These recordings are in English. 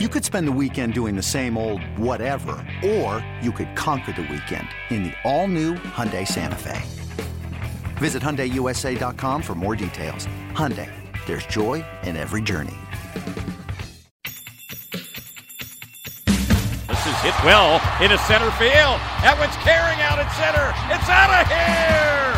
You could spend the weekend doing the same old whatever, or you could conquer the weekend in the all-new Hyundai Santa Fe. Visit HyundaiUSA.com for more details. Hyundai, there's joy in every journey. This is hit well into center field. That one's carrying out at center. It's out of here!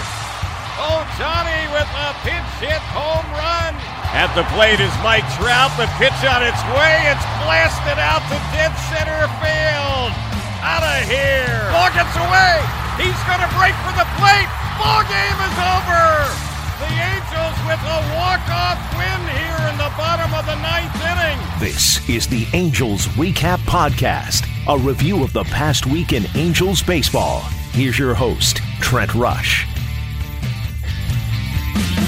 Oh, Johnny with a pinch hit home run. At the plate is Mike Trout. The pitch on its way. It's blasted out to dead center field. Out of here. Ball gets away. He's going to break for the plate. Ball game is over. The Angels with a walk-off win here in the bottom of the ninth inning. This is the Angels Recap Podcast, a review of the past week in Angels baseball. Here's your host, Trent Rush.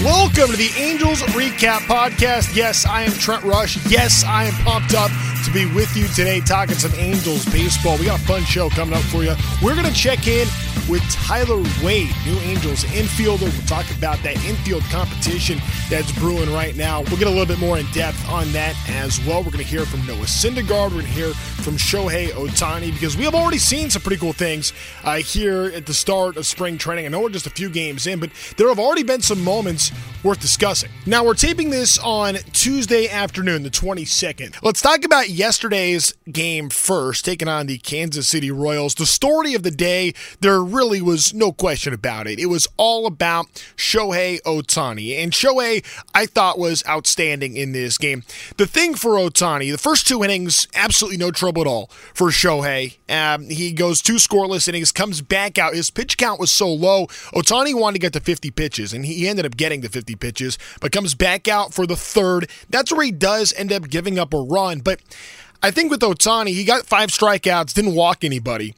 Welcome to the Angels Recap Podcast. Yes, I am Trent Rush. Yes, I am pumped up to be with you today talking some Angels baseball. We got a fun show coming up for you. We're going to check in with Tyler Wade, new Angels infielder. We'll talk about that infield competition that's brewing right now. We'll get a little bit more in depth on that as well. We're going to hear from Noah Syndergaard. We're going to hear from Shohei Ohtani because we have already seen some pretty cool things uh, here at the start of spring training. I know we're just a few games in, but there have already been some moments worth discussing. Now, we're taping this on Tuesday afternoon, the 22nd. Let's talk about yesterday's game first, taking on the Kansas City Royals. The story of the day, there really was no question about it. It was all about Shohei Ohtani. And Shohei, I thought, was outstanding in this game. The thing for Ohtani, the first two innings, absolutely no trouble at all for Shohei. Um, he goes two scoreless innings, comes back out. His pitch count was so low. Ohtani wanted to get to 50 pitches, and he ended up getting to 50 pitches, but comes back out for the third. That's where he does end up giving up a run. But I think with Ohtani, he got five strikeouts, didn't walk anybody.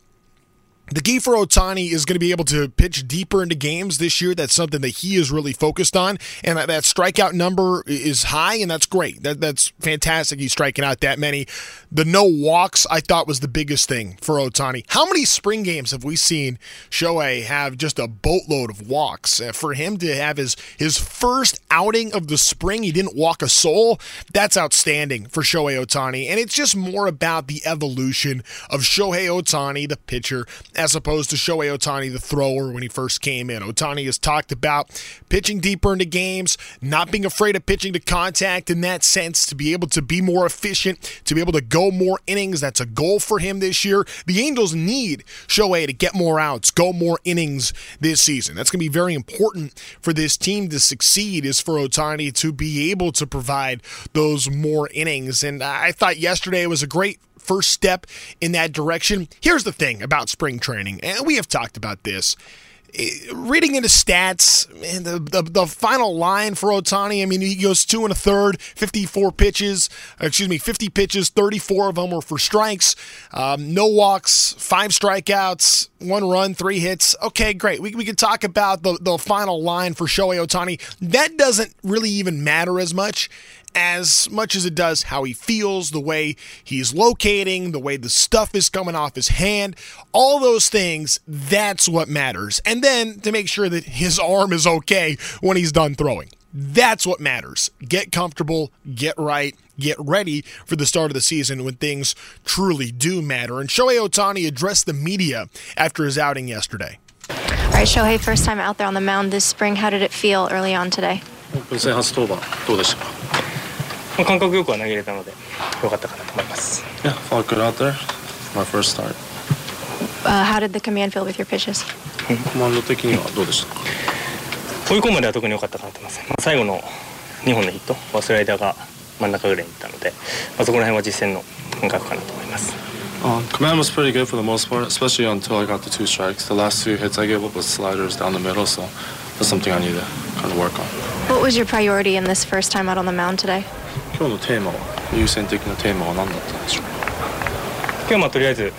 The key for Ohtani is going to be able to pitch deeper into games this year. That's something that he is really focused on, and that, that strikeout number is high, and that's great. That, that's fantastic. He's striking out that many. The no walks, I thought, was the biggest thing for Ohtani. How many spring games have we seen Shohei have just a boatload of walks? Uh, for him to have his his first outing of the spring, he didn't walk a soul. That's outstanding for Shohei Ohtani, and it's just more about the evolution of Shohei Ohtani, the pitcher as opposed to Shohei Ohtani, the thrower, when he first came in. Ohtani has talked about pitching deeper into games, not being afraid of pitching to contact in that sense, to be able to be more efficient, to be able to go more innings. That's a goal for him this year. The Angels need Shohei to get more outs, go more innings this season. That's going to be very important for this team to succeed, is for Ohtani to be able to provide those more innings. And I thought yesterday was a great first step in that direction. Here's the thing about spring training, and we have talked about this. Reading into stats, and the, the, the final line for Ohtani, I mean, he goes two and a third, 54 pitches, excuse me, 50 pitches, 34 of them were for strikes, um, no walks, five strikeouts, one run, three hits. Okay, great. We, we can talk about the, the final line for Shohei Ohtani. That doesn't really even matter as much as much as it does how he feels, the way he's locating, the way the stuff is coming off his hand, all those things, that's what matters. And then to make sure that his arm is okay when he's done throwing. That's what matters. Get comfortable, get right, get ready for the start of the season when things truly do matter. And Shohei Ohtani addressed the media after his outing yesterday. All right, Shohei, first time out there on the mound this spring. How did it feel early on today? 感覚よくは投げれたので、よかったかなと思います。Yeah, コマンド的にはどうでした？追い込むまは特に良かったかなと思います。最後の2本のヒット、はスラが真ん中ぐらいにいったので、あ、そこら辺は実戦の感覚かなと思います。コマンドはす。コいす。コいす。コいす。コい。今日のテーマは優先的なテーマは何だったんでしょうか今日はまあとりあえず、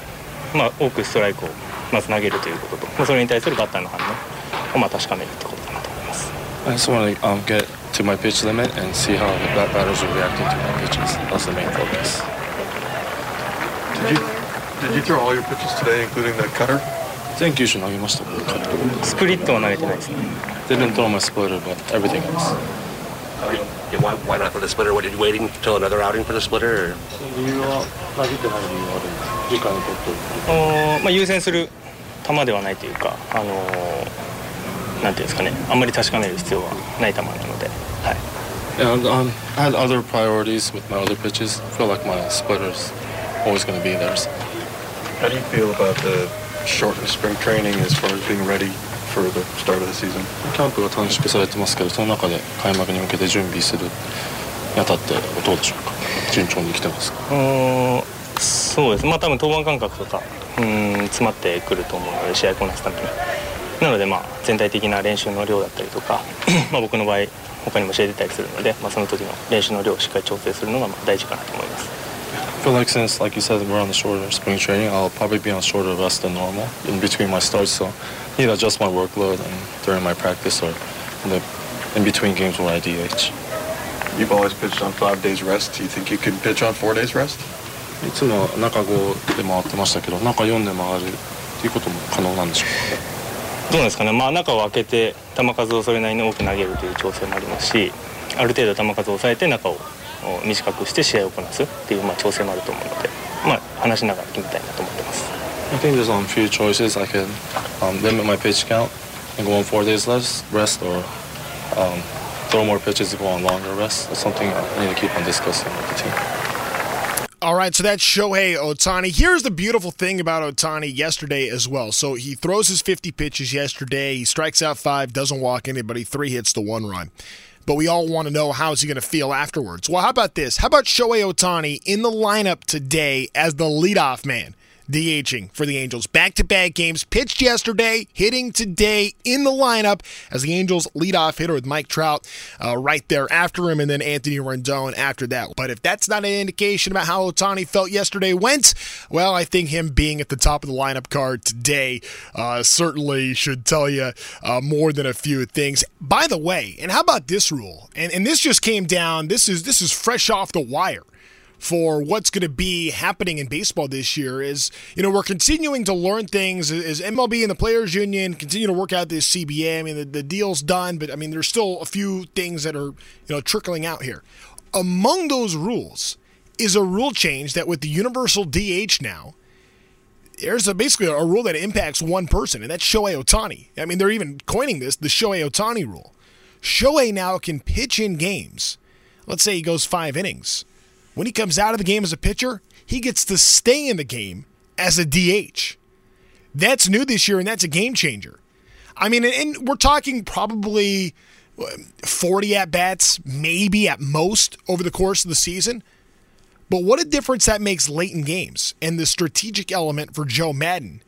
まあ、多くストライクをまず投げるということと、まあ、それに対するバッターの反応をまあ確かめるってことかなと思います。I just want to um, get to my pitch limit and see how the bat- batters are reacting to my pitches. That's the main focus. Did you did you throw all your pitches today, including the cutter? 全球種投げましたスプリットは投げてないですね。Didn't throw my splitter, but everything else. Yeah, why, why not for the splitter? What, did you waiting until another outing for the splitter? Or? 理由は投げてない理由はあるんです次回にとっておーまあ、優先する球ではないというか、あのーなんていうんですかね、あんまり確かめる必要はない球なので、はい、 Yeah, um, I had other priorities with my other pitches. I feel like my splitter's always going to be there. So. How do you feel about the shortened spring training as far as being ready for the start of the season? キャンプが短縮されてますけど、その中で開幕に向けて準備するにあたってどうでしょうか？順調に来てますか？うーんそうです、まあ多分登板間隔とかうーん詰まってくると思うので、試合こなすために。なので、まあ、全体的な練習の量だったりとか、まあ僕の場合、他にも試合出たりするので、まあ、その時の練習の量をしっかり調整するのがまあ大事かなと思います。I feel like since, like you said, we're on the shorter spring training, I'll probably be on shorter rest than normal in between my starts. So I need to adjust my workload and during my practice or in, the, in between games where I DH. You've always pitched on five days rest. Do you think you could pitch on four days rest? いつも中5で回ってましたけど、中4で回るっていうことも可能なんでしょうかどうですかね、まあ、中を空けて球数をそれなりに多く投げるという調整もありますしある程度球数を抑えて中をを短くして試合をこなすっていうまあ調整もあると思うので、まあ、話しながら決めたいなと思ってます。I think there's a few choices. I can um, limit my pitch count and go on four days less rest or um, throw more pitches to go on longer rest. That's something I need to keep on discussing with the team. All right, so that's Shohei Ohtani. Here's the beautiful thing about Ohtani yesterday as well. So he throws his 50 pitches yesterday. He strikes out five, doesn't walk anybody, three hits the one run. But we all want to know how is he going to feel afterwards. Well, how about this? How about Shohei Ohtani in the lineup today as the leadoff man? DHing for the Angels. Back to back games. Pitched yesterday, hitting today in the lineup as the Angels leadoff hitter with Mike Trout uh, right there after him, and then Anthony Rendon after that. But if that's not an indication about how Ohtani felt yesterday went, well, I think him being at the top of the lineup card today uh, certainly should tell you uh, more than a few things. By the way, and how about this rule? And and this just came down. This is this is fresh off the wire for what's going to be happening in baseball this year is you know we're continuing to learn things as MLB and the players union continue to work out this CBA I mean the, the deal's done but I mean there's still a few things that are you know trickling out here among those rules is a rule change that with the universal DH now there's a, basically a rule that impacts one person, and that's Shohei Ohtani. I mean, they're even coining this the Shohei Ohtani rule. Shohei now can pitch in games. Let's say he goes five innings. When he comes out of the game as a pitcher, he gets to stay in the game as a DH. That's new this year, and that's a game changer. I mean, and we're talking probably 40 at bats, maybe at most, over the course of the season. But what a difference that makes late in games and the strategic element for Joe Maddon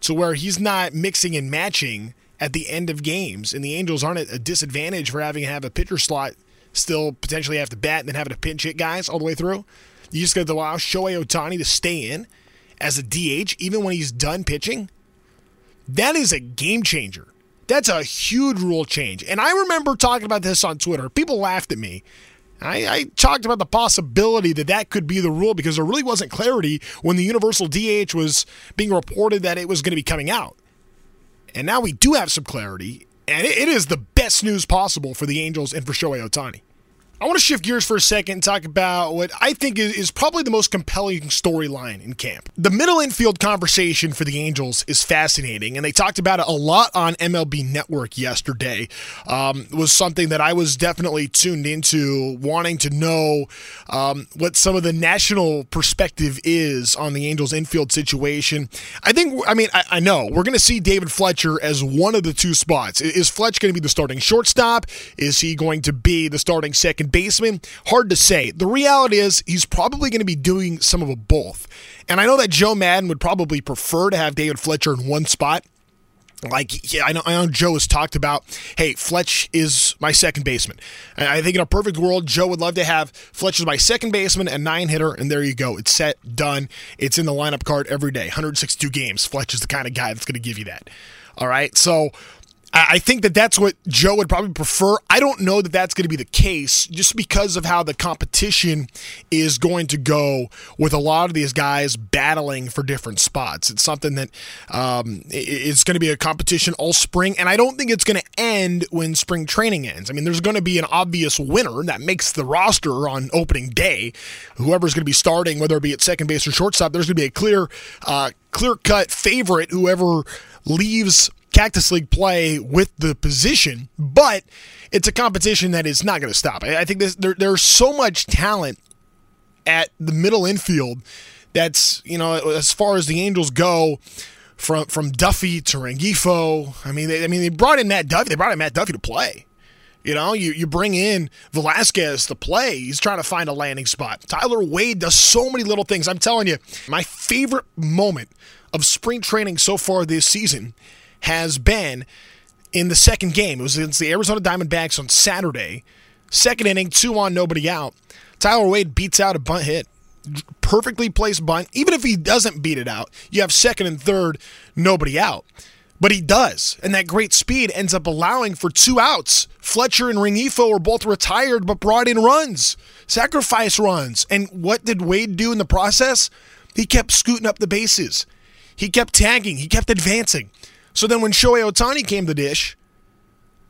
to where he's not mixing and matching at the end of games. And the Angels aren't at a disadvantage for having to have a pitcher slot still potentially have to bat and then having to pinch hit guys all the way through. You just got to allow Shohei Ohtani to stay in as a DH even when he's done pitching. That is a game changer. That's a huge rule change. And I remember talking about this on Twitter. People laughed at me. I, I, talked about the possibility that that could be the rule because there really wasn't clarity when the universal DH was being reported that it was going to be coming out. And now we do have some clarity, and it, it is the best news possible for the Angels and for Shohei Ohtani. I want to shift gears for a second and talk about what I think is, is probably the most compelling storyline in camp. The middle infield conversation for the Angels is fascinating, and they talked about it a lot on MLB Network yesterday. Um, was something that I was definitely tuned into, wanting to know um, what some of the national perspective is on the Angels infield situation. I think, I mean, I, I know we're going to see David Fletcher as one of the two spots. Is Fletch going to be the starting shortstop? Is he going to be the starting second? Baseman? Hard to say. The reality is he's probably going to be doing some of a both. And I know that Joe Maddon would probably prefer to have David Fletcher in one spot. Like yeah, I know, I know Joe has talked about, hey, Fletch is my second baseman. And I think in a perfect world, Joe would love to have Fletch as my second baseman and nine hitter, and there you go. It's set, done. It's in the lineup card every day. 162 games. Fletch is the kind of guy that's going to give you that. All right. So I think that that's what Joe would probably prefer. I don't know that that's going to be the case just because of how the competition is going to go with a lot of these guys battling for different spots. It's something that um, it's going to be a competition all spring, and I don't think it's going to end when spring training ends. I mean, there's going to be an obvious winner that makes the roster on opening day. Whoever's going to be starting, whether it be at second base or shortstop, there's going to be a clear, uh, clear cut favorite. Whoever leaves Cactus League play with the position, but it's a competition that is not going to stop. I think there, there's so much talent at the middle infield that's, you know, as far as the Angels go, from from Duffy to Rengifo. I mean, they, I mean, they brought in Matt Duffy. They brought in Matt Duffy to play. You know, you, you bring in Velazquez to play. He's trying to find a landing spot. Tyler Wade does so many little things. I'm telling you, my favorite moment of spring training so far this season has been in the second game. It was against the Arizona Diamondbacks on Saturday. Second inning, two on, nobody out. Tyler Wade beats out a bunt hit. Perfectly placed bunt. Even if he doesn't beat it out, you have second and third, nobody out. But he does. And that great speed ends up allowing for two outs. Fletcher and Rengifo were both retired but brought in runs, sacrifice runs. And what did Wade do in the process? He kept scooting up the bases. He kept tagging. He kept advancing. So then when Shohei Ohtani came to dish,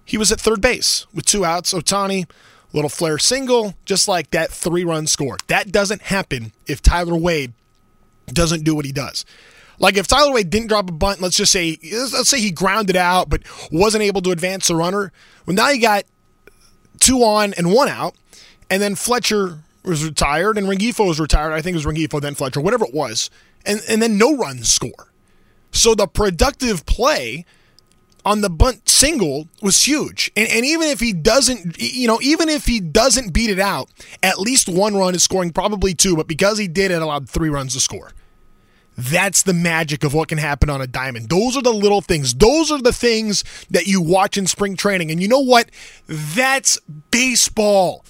he was at third base with two outs. Ohtani, little flare single, just like that three run score. That doesn't happen if Tyler Wade doesn't do what he does. Like if Tyler Wade didn't drop a bunt, let's just say let's say he grounded out but wasn't able to advance the runner. Well, now you got two on and one out, and then Fletcher was retired and Rengifo was retired. I think it was Rengifo then Fletcher, whatever it was, and and then no runs score. So the productive play on the bunt single was huge. And, and even if he doesn't, you know, even if he doesn't beat it out, at least one run is scoring, probably two, but because he did, it allowed three runs to score. That's the magic of what can happen on a diamond. Those are the little things. Those are the things that you watch in spring training. And you know what? That's baseball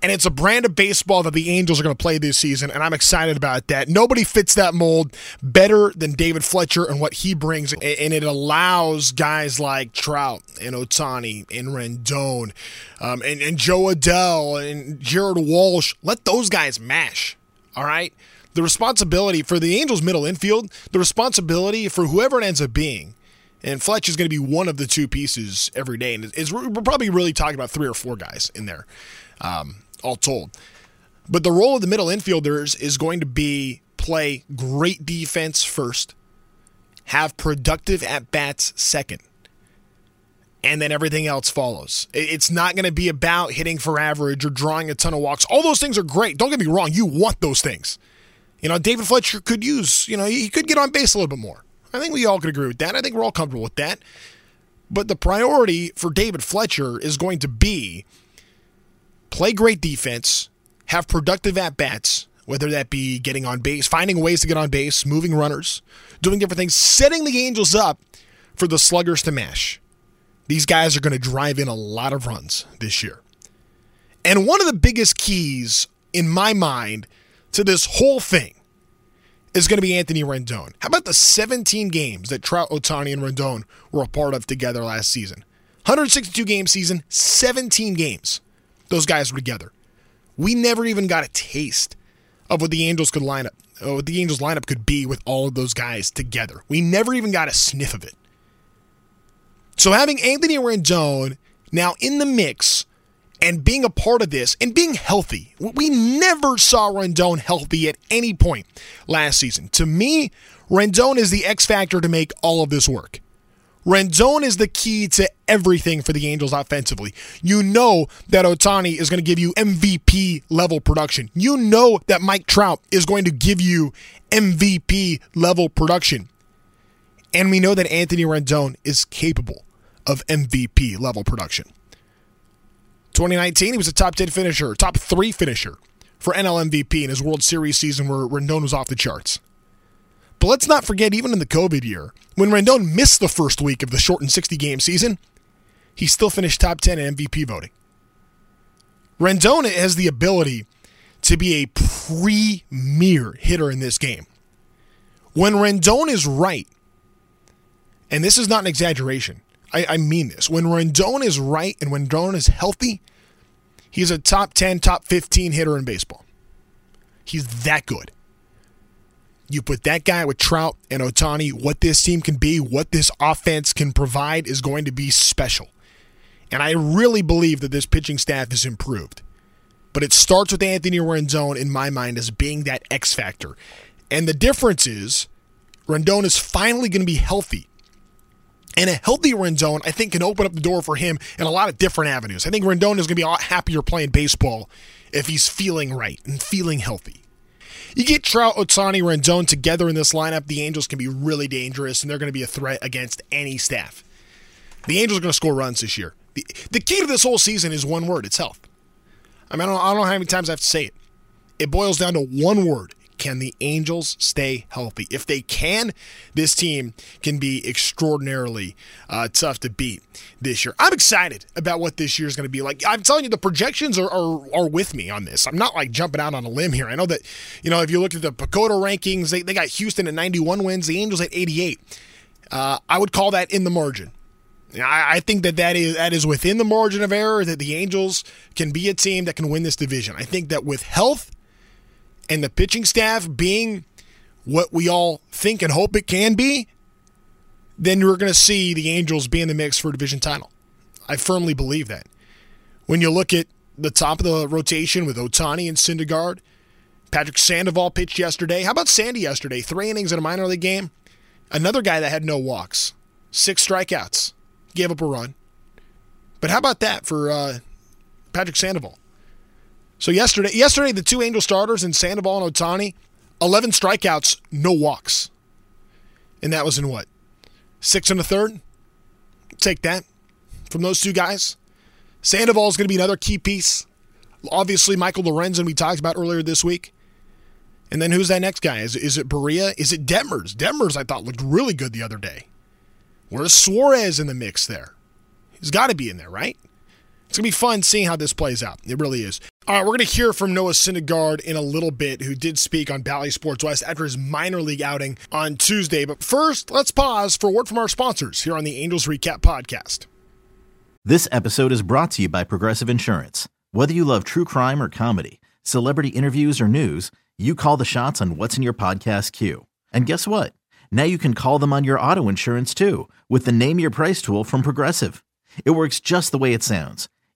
and it's a brand of baseball that the Angels are going to play this season, and I'm excited about that. Nobody fits that mold better than David Fletcher and what he brings, and it allows guys like Trout and Ohtani and Rendon um, and, and Jo Adell and Jared Walsh. Let those guys mash, all right? The responsibility for the Angels' middle infield, the responsibility for whoever it ends up being, and Fletch is going to be one of the two pieces every day. And it's, we're probably really talking about three or four guys in there. Um, all told. But the role of the middle infielders is going to be play great defense first, have productive at bats second, and then everything else follows. It's not going to be about hitting for average or drawing a ton of walks. All those things are great. Don't get me wrong, you want those things. You know, David Fletcher could use, you know, he could get on base a little bit more. I think we all could agree with that. I think we're all comfortable with that. But the priority for David Fletcher is going to be play great defense, have productive at bats, whether that be getting on base, finding ways to get on base, moving runners, doing different things, setting the Angels up for the sluggers to mash. These guys are going to drive in a lot of runs this year. And one of the biggest keys in my mind to this whole thing is going to be Anthony Rendon. How about the 17 games that Trout, Ohtani, and Rendon were a part of together last season? 162 game season, 17 games those guys were together. We never even got a taste of what the Angels could line up, uh, what the Angels lineup could be with all of those guys together. We never even got a sniff of it. So having Anthony Rendon now in the mix and being a part of this and being healthy, we never saw Rendon healthy at any point last season. To me, Rendon is the X factor to make all of this work. Rendon is the key to everything for the Angels offensively. You know that Ohtani is going to give you MVP level production. You know that Mike Trout is going to give you MVP level production. And we know that Anthony Rendon is capable of MVP level production. 2019, he was a top 10 finisher, top three finisher for NL MVP in his World Series season where Rendon was off the charts. But let's not forget, even in the COVID year, when Rendon missed the first week of the shortened 60 game season, he still finished top 10 in MVP voting. Rendon has the ability to be a premier hitter in this game. When Rendon is right, and this is not an exaggeration, I, I mean this. When Rendon is right and when Rendon is healthy, he's a top 10, top 15 hitter in baseball. He's that good. You put that guy with Trout and Ohtani, what this team can be, what this offense can provide is going to be special. And I really believe that this pitching staff is improved. But it starts with Anthony Rendon, in my mind, as being that X factor. And the difference is Rendon is finally going to be healthy. And a healthy Rendon, I think, can open up the door for him in a lot of different avenues. I think Rendon is going to be a lot happier playing baseball if he's feeling right and feeling healthy. You get Trout, Ohtani, Rendon together in this lineup, the Angels can be really dangerous, and they're going to be a threat against any staff. The Angels are going to score runs this year. The, the key to this whole season is one word it's health. I mean, I don't, I don't know how many times I have to say it. It boils down to one word can the Angels stay healthy? If they can, this team can be extraordinarily uh, tough to beat this year. I'm excited about what this year is going to be like. I'm telling you, the projections are, are, are with me on this. I'm not like jumping out on a limb here. I know that, you know, if you look at the PECOTA rankings, they, they got Houston at 91 wins, the Angels at 88. Uh, I would call that in the margin. I, I think that that is that is within the margin of error that the Angels can be a team that can win this division. I think that with health and the pitching staff being what we all think and hope it can be, then we're going to see the Angels be in the mix for a division title. I firmly believe that. When you look at the top of the rotation with Ohtani and Syndergaard, Patrick Sandoval pitched yesterday. How about Sandy yesterday? Three innings in a minor league game. Another guy that had no walks, six strikeouts, gave up a run. But how about that for uh, Patrick Sandoval? So yesterday, yesterday the two Angel starters in Sandoval and Ohtani, 11 strikeouts, no walks. And that was in what? Six and a third? Take that from those two guys. Sandoval is going to be another key piece. Obviously, Michael Lorenzen, we talked about earlier this week. And then who's that next guy? Is, is it Barria? Is it Detmers? Detmers, I thought, looked really good the other day. Where's Suarez in the mix there? He's got to be in there, right? It's going to be fun seeing how this plays out. It really is. All right, we're going to hear from Noah Syndergaard in a little bit, who did speak on Bally Sports West after his minor league outing on Tuesday. But first, let's pause for a word from our sponsors here on the Angels Recap Podcast. This episode is brought to you by Progressive Insurance. Whether you love true crime or comedy, celebrity interviews or news, you call the shots on what's in your podcast queue. And guess what? Now you can call them on your auto insurance too with the Name Your Price tool from Progressive. It works just the way it sounds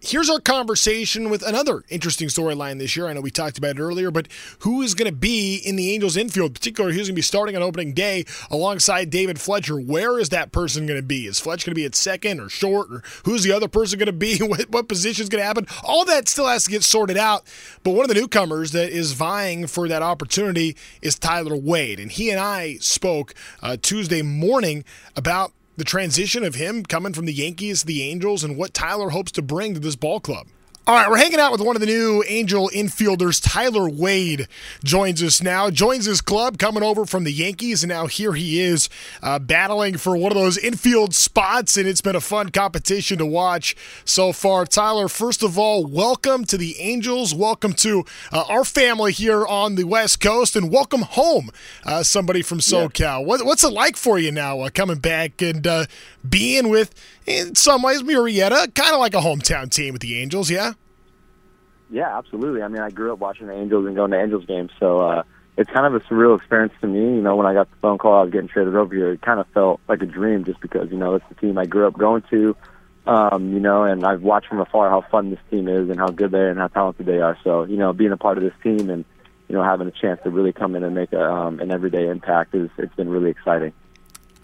Here's our conversation with another interesting storyline this year. I know we talked about it earlier, but who is going to be in the Angels infield, particularly who's going to be starting on opening day alongside David Fletcher? Where is that person going to be? Is Fletcher going to be at second or short? Or who's the other person going to be? What, what position is going to happen? All that still has to get sorted out. But one of the newcomers that is vying for that opportunity is Tyler Wade. And he and I spoke uh, Tuesday morning about the transition of him coming from the Yankees to the Angels and what Tyler hopes to bring to this ball club. All right, we're hanging out with one of the new Angel infielders. Tyler Wade joins us now. Joins his club coming over from the Yankees, and now here he is uh, battling for one of those infield spots. And it's been a fun competition to watch so far. Tyler, first of all, welcome to the Angels. Welcome to uh, our family here on the West Coast, and welcome home, uh, somebody from SoCal. Yeah. What, what's it like for you now, uh, coming back and uh, being with? in some ways, Murrieta, kind of like a hometown team with the Angels, yeah? Yeah, absolutely. I mean, I grew up watching the Angels and going to Angels games, so uh, it's kind of a surreal experience to me. You know, when I got the phone call I was getting traded over here, it kind of felt like a dream just because, you know, it's the team I grew up going to, um, you know, and I've watched from afar how fun this team is and how good they are and how talented they are. So, you know, being a part of this team and, you know, having a chance to really come in and make a, um, an everyday impact is, it's been really exciting.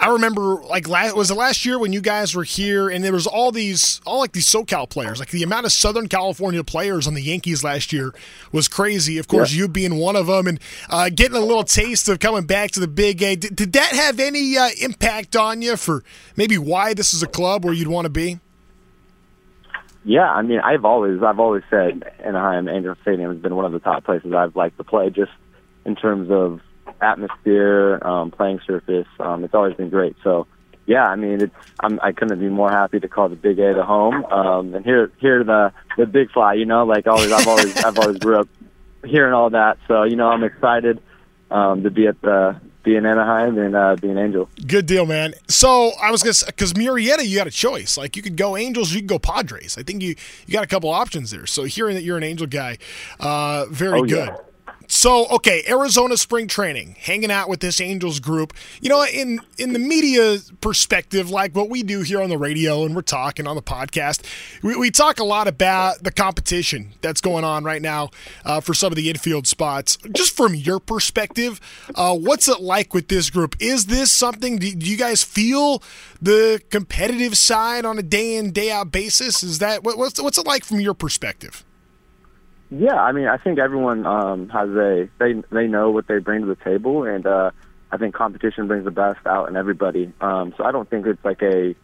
I remember like last was it last year when you guys were here and there was all these all like these SoCal players like the amount of Southern California players on the Yankees last year was crazy. Of course, yeah. you being one of them and uh, getting a little taste of coming back to the Big A. Did, did that have any uh, impact on you for maybe why this is a club where you'd want to be? Yeah, I mean, I've always I've always said Anaheim Angel Stadium has been one of the top places I've liked to play, just in terms of atmosphere, um, playing surface. Um, it's always been great. So, yeah, I mean, it's I'm, I couldn't be more happy to call the Big A the home, um, and hear hear the the Big Fly. You know, like always, I've always I've always grew up hearing all that. So, you know, I'm excited um, to be at the be in Anaheim and uh, be an Angel. Good deal, man. So I was gonna because Murrieta, you got a choice. Like you could go Angels, you could go Padres. I think you you got a couple options there. So hearing that you're an Angel guy, uh, very Oh, good. yeah. So okay, Arizona spring training, hanging out with this Angels group. You know, in in the media perspective, like what we do here on the radio and we're talking on the podcast, we, we talk a lot about the competition that's going on right now uh, for some of the infield spots. Just from your perspective, uh, what's it like with this group? Is this something? Do, do you guys feel the competitive side on a day in day out basis? Is that what, what's what's it like from your perspective? Yeah, I mean, I think everyone um, has a they they know what they bring to the table, and uh, I think competition brings the best out in everybody. Um, so I don't think it's like a,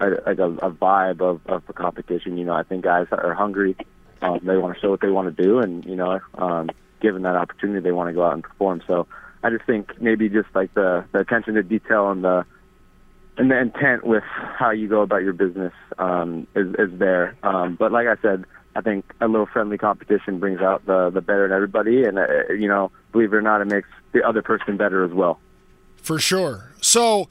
a like a, a vibe of of a competition. You know, I think guys are hungry. Um, they want to show what they want to do, and you know, um, given that opportunity, they want to go out and perform. So I just think maybe just like the the attention to detail and the and the intent with how you go about your business um, is is there. Um, but like I said, I think a little friendly competition brings out the the better in everybody, and uh, you know, believe it or not, it makes the other person better as well. For sure. So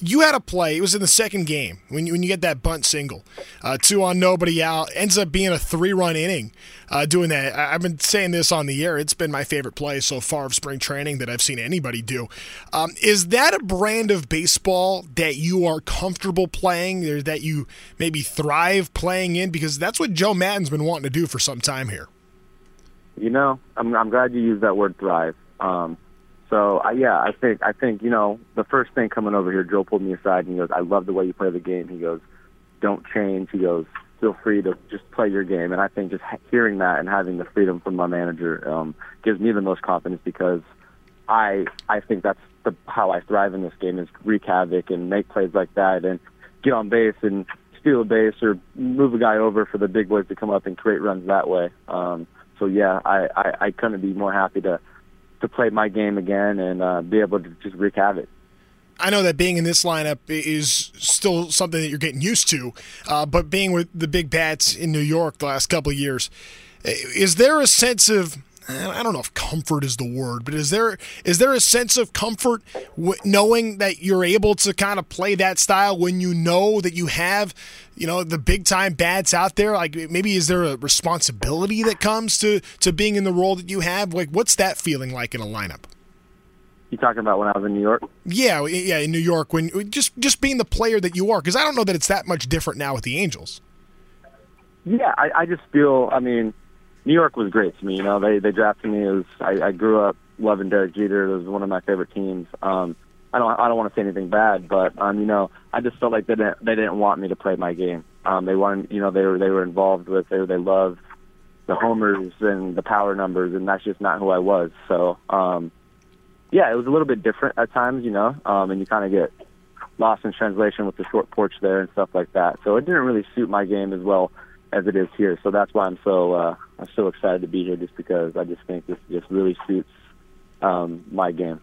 you had a play. It was in the second game when you, when you get that bunt single, uh, two on nobody out. Ends up being a three run inning. Uh, doing that, I- I've been saying this on the air. It's been my favorite play so far of spring training that I've seen anybody do. Um, is that a brand of baseball that you are comfortable playing, or that you maybe thrive playing in? Because that's what Joe Maddon's been wanting to do for some time here. You know, I'm I'm glad you used that word thrive. Um, so I, yeah, I think I think you know the first thing coming over here, Joe pulled me aside and he goes, "I love the way you play the game." He goes, "Don't change." He goes, "Feel free to just play your game." And I think just hearing that and having the freedom from my manager um, gives me the most confidence because I I think that's the how I thrive in this game is wreak havoc and make plays like that and get on base and steal a base or move a guy over for the big boys to come up and create runs that way. Um, so yeah, I, I, I couldn't be more happy to to play my game again and uh, be able to just wreak havoc. I know that being in this lineup is still something that you're getting used to, uh, but being with the big bats in New York the last couple of years, is there a sense of I don't know if comfort is the word, but is there is there a sense of comfort w- knowing that you're able to kind of play that style when you know that you have, you know, the big time bats out there? Like maybe is there a responsibility that comes to to being in the role that you have? Like what's that feeling like in a lineup? You talking about when I was in New York? Yeah, yeah, in New York, when just just being the player that you are, because I don't know that it's that much different now with the Angels. Yeah, I, I just feel. I mean, New York was great to me. You know, they they drafted me. as I, I grew up loving Derek Jeter. It was one of my favorite teams. Um, I don't I don't want to say anything bad, but um, you know, I just felt like they didn't they didn't want me to play my game. Um, they wanted, you know, they were they were involved with they they loved the homers and the power numbers, and that's just not who I was. So, um, yeah, it was a little bit different at times, you know, um, and you kind of get lost in translation with the short porch there and stuff like that. So it didn't really suit my game as well as it is here. So that's why I'm so uh, I'm so excited to be here, just because I just think this just really suits um, my game.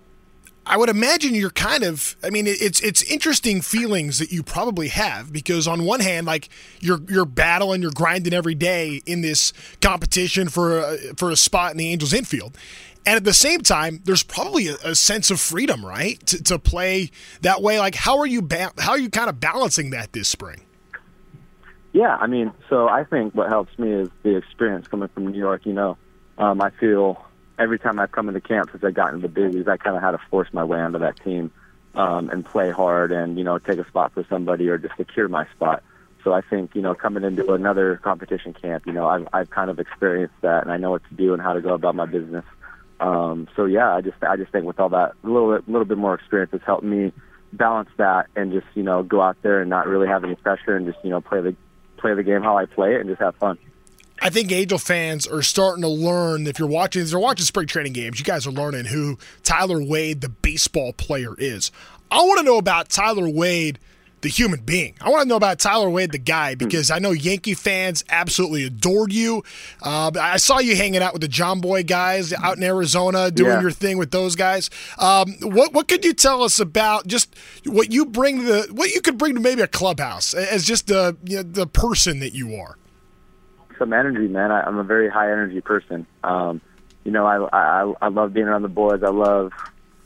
I would imagine you're kind of. I mean, it's it's interesting feelings that you probably have because on one hand, like you're you're battling, you're grinding every day in this competition for a, for a spot in the Angels infield, and at the same time, there's probably a, a sense of freedom, right, to, to play that way. Like, how are you ba- how are you kind of balancing that this spring? Yeah, I mean, so I think what helps me is the experience coming from New York. You know, um, I feel every time I've come into camp since I got into the big I kind of had to force my way onto that team um, and play hard and you know take a spot for somebody or just secure my spot. So I think you know coming into another competition camp, you know I've I've kind of experienced that and I know what to do and how to go about my business. Um, so yeah, I just I just think with all that a little bit, little bit more experience has helped me balance that and just you know go out there and not really have any pressure and just you know play the play the game how I play it and just have fun. I think Angel fans are starting to learn. If you're watching, if you're watching spring training games, you guys are learning who Tyler Wade, the baseball player, is. I want to know about Tyler Wade, the human being. I want to know about Tyler Wade, the guy, because I know Yankee fans absolutely adored you. Uh, I saw you hanging out with the Jomboy guys out in Arizona, doing Yeah. your thing with those guys. Um, what what could you tell us about just what you bring the what you could bring to maybe a clubhouse as just the you know, the person that you are? some energy, man. I, I'm a very high energy person. Um, you know, I, I I love being around the boys. I love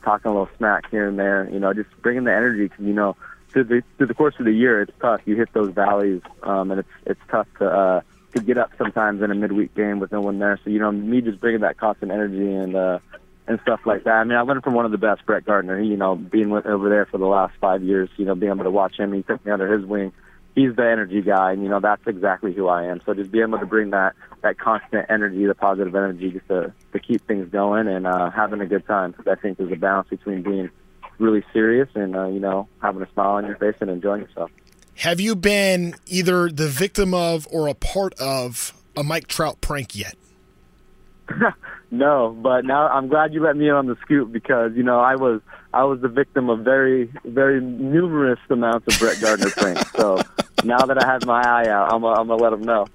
talking a little smack here and there. You know, just bringing the energy. Cause, you know, through the through the course of the year, it's tough. You hit those valleys, um, and it's it's tough to uh, to get up sometimes in a midweek game with no one there. So you know, me just bringing that constant energy and uh, and stuff like that. I mean, I learned from one of the best, Brett Gardner. You know, being with, over there for the last five years. You know, being able to watch him. He took me under his wing he's the energy guy, and you know that's exactly who I am. So just being able to bring that that constant energy, the positive energy, just to to keep things going and uh, having a good time. Because I think there's a balance between being really serious and uh, you know having a smile on your face and enjoying yourself. Have you been either the victim of or a part of a Mike Trout prank yet? no, but now I'm glad you let me in on the scoop because you know I was I was the victim of very very numerous amounts of Brett Gardner pranks. So now that I have my eye out, I'm gonna, I'm gonna let him know.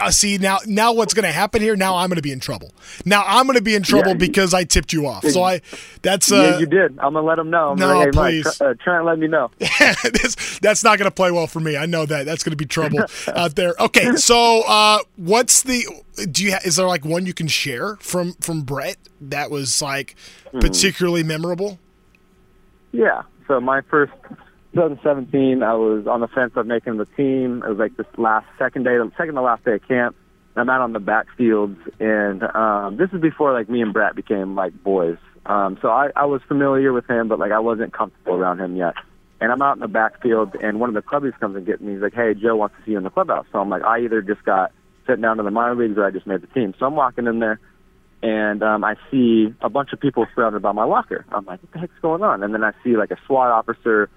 Uh, See now, now what's going to happen here? Now I'm going to be in trouble. Now I'm going to be in trouble Yeah. because I tipped you off. So I, that's uh, yeah, you did. I'm gonna let him know. I'm no, gonna, hey, please. Mike, tr- uh, try and let me know. this, that's not going to play well for me. I know that. That's going to be trouble out there. Okay, so uh, what's the? Do you ha- is there like one you can share from from Brett that was like Hmm. particularly memorable? Yeah. So my first 2017, I was on the fence of making the team. It was like this last second day, second to last day of camp. I'm out on the backfields, and um, this is before like me and Brett became like boys. Um, so I, I was familiar with him, but like I wasn't comfortable around him yet. And I'm out in the backfield, and one of the clubbies comes and gets me. He's like, "Hey, Joe wants to see you in the clubhouse." So I'm like, I either just got sent down to the minor leagues, or I just made the team. So I'm walking in there, and um, I see a bunch of people surrounded by my locker. I'm like, what the heck's going on? And then I see like a SWAT officer,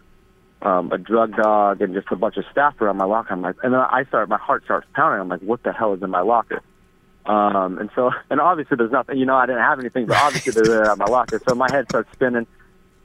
um, a drug dog, and just a bunch of staff around my locker. I'm like, and then I start, my heart starts pounding. I'm like, what the hell is in my locker? Um, and so, and obviously there's nothing, you know, I didn't have anything, but obviously they're there at my locker. So my head starts spinning,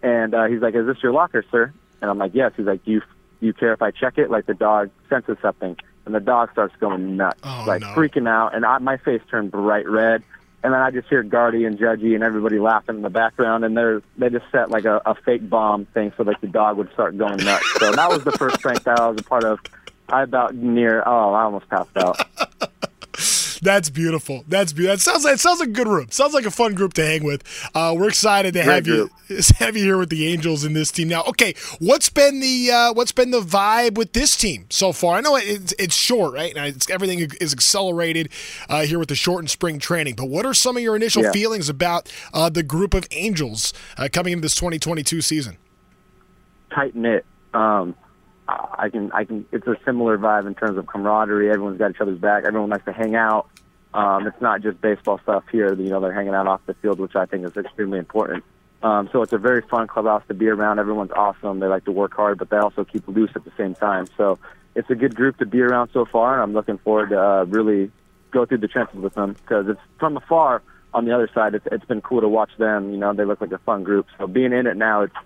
and uh, he's like, is this your locker, sir? And I'm like, yes. He's like, do you, do you care if I check it? Like the dog senses something. And the dog starts going nuts, like freaking out. And I, my face turned bright red. And then I just hear Gardy and Judgy and everybody laughing in the background, and they're they just set like a, a fake bomb thing so like the dog would start going nuts. So that was the first prank that I was a part of. I about near oh I almost passed out. That's beautiful. That's beautiful. That sounds like it sounds like a good room. Sounds like a fun group to hang with. Uh, we're excited to Great have you have you here with the Angels in this team. Now, okay, what's been the uh, what's been the vibe with this team so far? I know it's, it's short, right? Now, It's, everything is accelerated uh, here with the shortened spring training. But what are some of your initial Yeah. feelings about uh, the group of Angels uh, coming into this 2022 season? tight knit. Um, I can, I can. It's a similar vibe in terms of camaraderie. Everyone's got each other's back. Everyone likes to hang out. Um, it's not just baseball stuff here. You know, they're hanging out off the field, which I think is extremely important. Um, so it's a very fun clubhouse to be around. Everyone's awesome. They like to work hard, but they also keep loose at the same time. So it's a good group to be around so far, and I'm looking forward to uh, really go through the trenches with them because it's from afar. On the other side, it's, it's been cool to watch them. You know, they look like a fun group. So being in it now, it's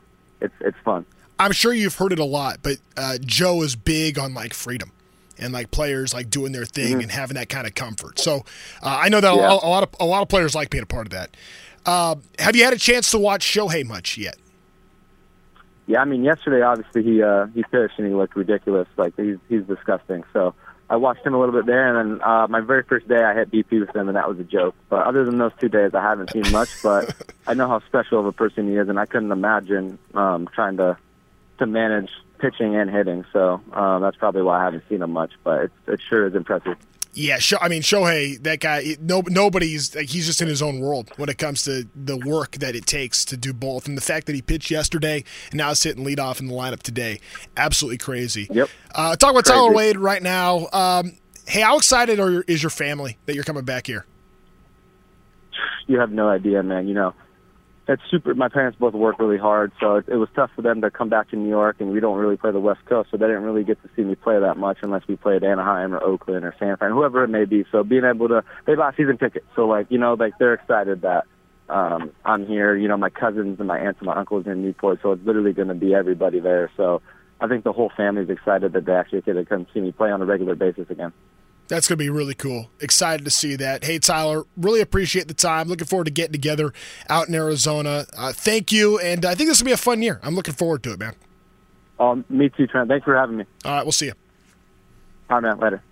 it's it's fun. I'm sure you've heard it a lot, but uh, Joe is big on like freedom and like players like doing their thing and having that kind of comfort. So uh, I know that a, a lot of a lot of players like being a part of that. Uh, have you had a chance to watch Shohei much yet? Yeah, I mean, yesterday obviously he uh, he pitched and he looked ridiculous. Like he's he's disgusting. So I watched him a little bit there, and then uh, my very first day I hit BP with him, and that was a joke. But other than those two days, I haven't seen much. But I know how special of a person he is, and I couldn't imagine um, trying to to manage pitching and hitting. So um, that's probably why I haven't seen him much. But it's, it sure is impressive. Yeah, I mean Shohei, that guy. No, nobody's like he's just in his own world when it comes to the work that it takes to do both, and the fact that he pitched yesterday and now is hitting lead off in the lineup today, absolutely crazy. Yep. Uh, talk about Crazy. Tyler Wade right now. Um, hey, how excited are, is your family that you're coming back here? you have no idea, man. You know, it's super. My parents both work really hard, so it, it was tough for them to come back to New York, and we don't really play the West Coast, so they didn't really get to see me play that much unless we played Anaheim or Oakland or San Fran, whoever it may be. So being able to, they bought season tickets, so like you know, like they're excited that um, I'm here. You know, my cousins and my aunts and my uncles in Newport, so it's literally going to be everybody there. So I think the whole family's excited that they actually get to come see me play on a regular basis again. That's going to be really cool. Excited to see that. Hey, Tyler, really appreciate the time. Looking forward to getting together out in Arizona. Uh, thank you, and I think this will be a fun year. I'm looking forward to it, man. Um, me too, Trent. Thanks for having me. All right, we'll see you. All right, man. Later.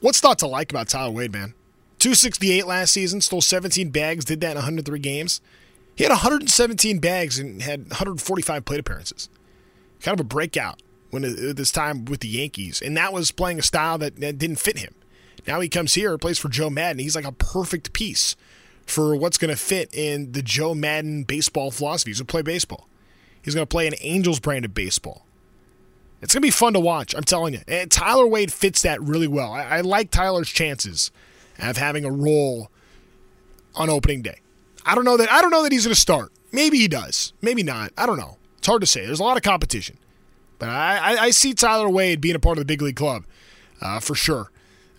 What's not to like about Tyler Wade, man? 268 last season, stole 17 bags, did that in 103 games. He had 117 bags and had 145 plate appearances. Kind of a breakout when this time with the Yankees, and that was playing a style that, that didn't fit him. Now he comes here, plays for Joe Maddon. He's like a perfect piece for what's going to fit in the Joe Maddon baseball philosophy. He's going to play baseball. He's going to play an Angels brand of baseball. It's going to be fun to watch, I'm telling you. And Tyler Wade fits that really well. I, I like Tyler's chances of having a role on opening day. I don't know that I don't know that he's going to start. Maybe he does. Maybe not. I don't know. It's hard to say. There's a lot of competition. But I, I, I see Tyler Wade being a part of the big league club uh, for sure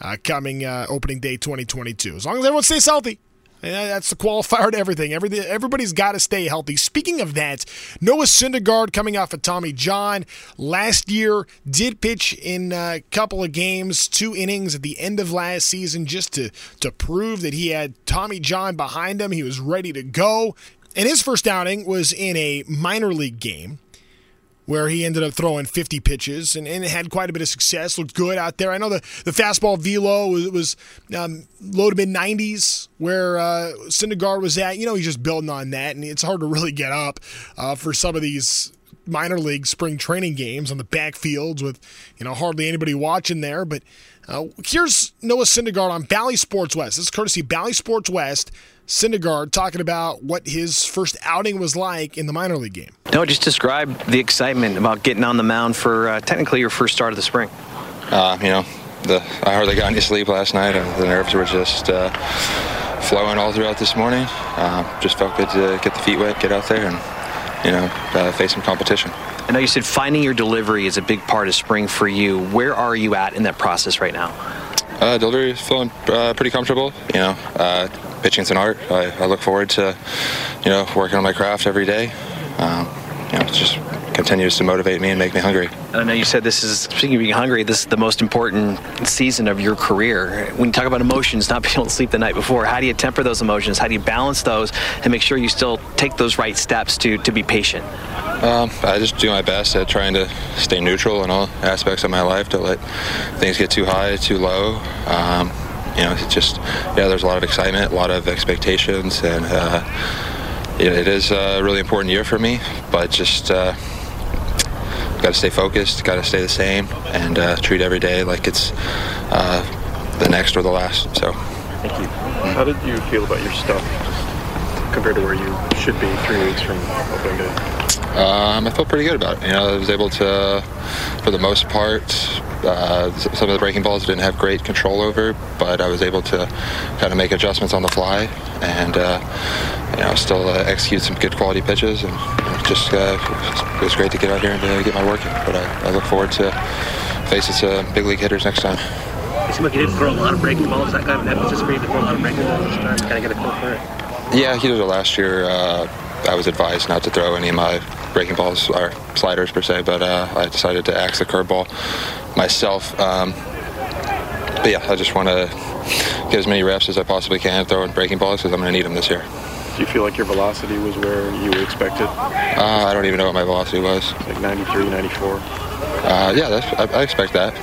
uh, coming uh, opening day 2022. As long as everyone stays healthy. That's the qualifier to everything. everybody's got to stay healthy. Speaking of that, Noah Syndergaard coming off of Tommy John last year did pitch in a couple of games, two innings at the end of last season, just to to prove that he had Tommy John behind him. He was ready to go. And his first outing was in a minor league game where he ended up throwing 50 pitches and, and had quite a bit of success. Looked good out there. I know the, the fastball velo was, was um, low to mid 90s where uh, Syndergaard was at. You know, he's just building on that, and it's hard to really get up uh, for some of these minor league spring training games on the backfields with you know hardly anybody watching there. But uh, here's Noah Syndergaard on Bally Sports West. This is courtesy Bally Sports West. Syndergaard talking about what his first outing was like in the minor league game. No, just describe the excitement about getting on the mound for uh, technically your first start of the spring. Uh, you know, the, I hardly got any sleep last night, and the nerves were just uh, flowing all throughout this morning. Uh, just felt good to get the feet wet, get out there, and you know, uh, face some competition. I know you said finding your delivery is a big part of spring for you. Where are you at in that process right now? Uh, delivery is feeling uh, pretty comfortable. You know, uh, pitching's an art. I, I, look forward to, you know, working on my craft every day. Um, you know, it just continues to motivate me and make me hungry. I know you said this is speaking of being hungry. This is the most important season of your career. When you talk about emotions, not being able to sleep the night before, how do you temper those emotions? How do you balance those and make sure you still take those right steps to to be patient? Um, I just do my best at trying to stay neutral in all aspects of my life. To let things get too high, too low. Um, you know, it's just yeah. There's a lot of excitement, a lot of expectations, and uh, it is a really important year for me. But just uh, got to stay focused, got to stay the same, and uh, treat every day like it's uh, the next or the last. So. Thank you. How did you feel about your stuff compared to where you should be three weeks from opening day? Um, I felt pretty good about it. You know, I was able to, for the most part, uh, some of the breaking balls I didn't have great control over, but I was able to kind of make adjustments on the fly and uh, you know still uh, execute some good quality pitches. And you know, just uh, it was great to get out here and uh, get my work in. But I, I look forward to facing some big league hitters next time. It seemed like you didn't throw a lot of breaking balls. That kind of emphasis for you to throw a lot of breaking balls. Kind of get a feel for it. Yeah, he did it last year. Uh, I was advised not to throw any of my breaking balls or sliders per se, but uh, I decided to axe the curveball myself. Um, but yeah, I just want to get as many reps as I possibly can throwing breaking balls because I'm going to need them this year. Do you feel like your velocity was where you expected? Uh, I don't even know what my velocity was. Like 93, 94? Uh, yeah, I, I, expect that.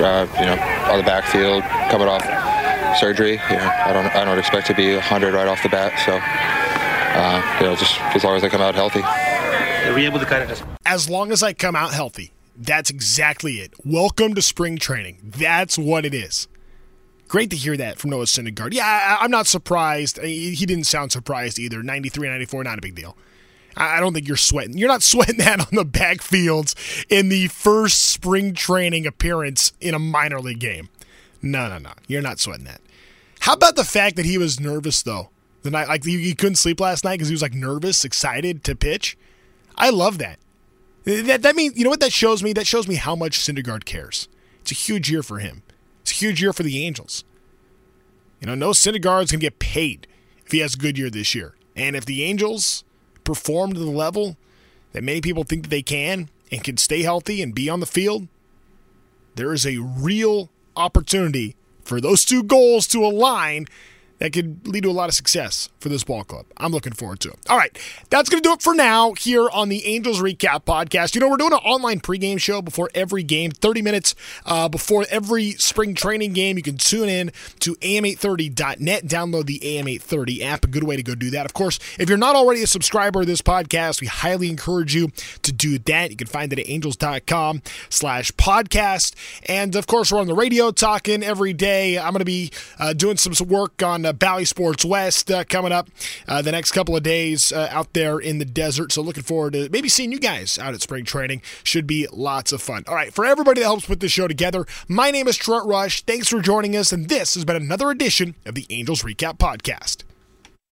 Uh, you know, on the backfield, coming off surgery, you know, I don't, I don't expect to be 100 right off the bat. So, uh, you know, just as long as I come out healthy. Are we able to kind of just? As long as I come out healthy. That's exactly it. Welcome to spring training. That's what it is. Great to hear that from Noah Syndergaard. Yeah, I, am not surprised. He didn't sound surprised either. 93, 94, not a big deal. I don't think you're sweating. You're not sweating that on the backfields in the first spring training appearance in a minor league game. No, no, no. You're not sweating that. How about the fact that he was nervous though? The night, like he, he couldn't sleep last night because he was like nervous, excited to pitch. I love that. That that means you know what that shows me? That shows me how much Syndergaard cares. It's a huge year for him. It's a huge year for the Angels. You know, Noah Syndergaard's gonna get paid if he has a good year this year. And if the Angels perform to the level that many people think that they can, and can stay healthy and be on the field, there is a real opportunity for those two goals to align that could lead to a lot of success for this ball club. I'm looking forward to it. All right, that's going to do it for now here on the Angels Recap Podcast. You know, we're doing an online pregame show before every game, 30 minutes uh, before every spring training game. You can tune in to am830.net, download the AM830 app, a good way to go do that. Of course, if you're not already a subscriber of this podcast, we highly encourage you to do that. You can find it at angels.com slash podcast. And of course, we're on the radio talking every day. I'm going to be uh, doing some work on uh, Bally Sports West uh, coming up uh, the next couple of days uh, out there in the desert. So looking forward to maybe seeing you guys out at spring training. Should be lots of fun. All right, for everybody that helps put this show together, my name is Trent Rush. Thanks for joining us, and this has been another edition of the Angels Recap Podcast.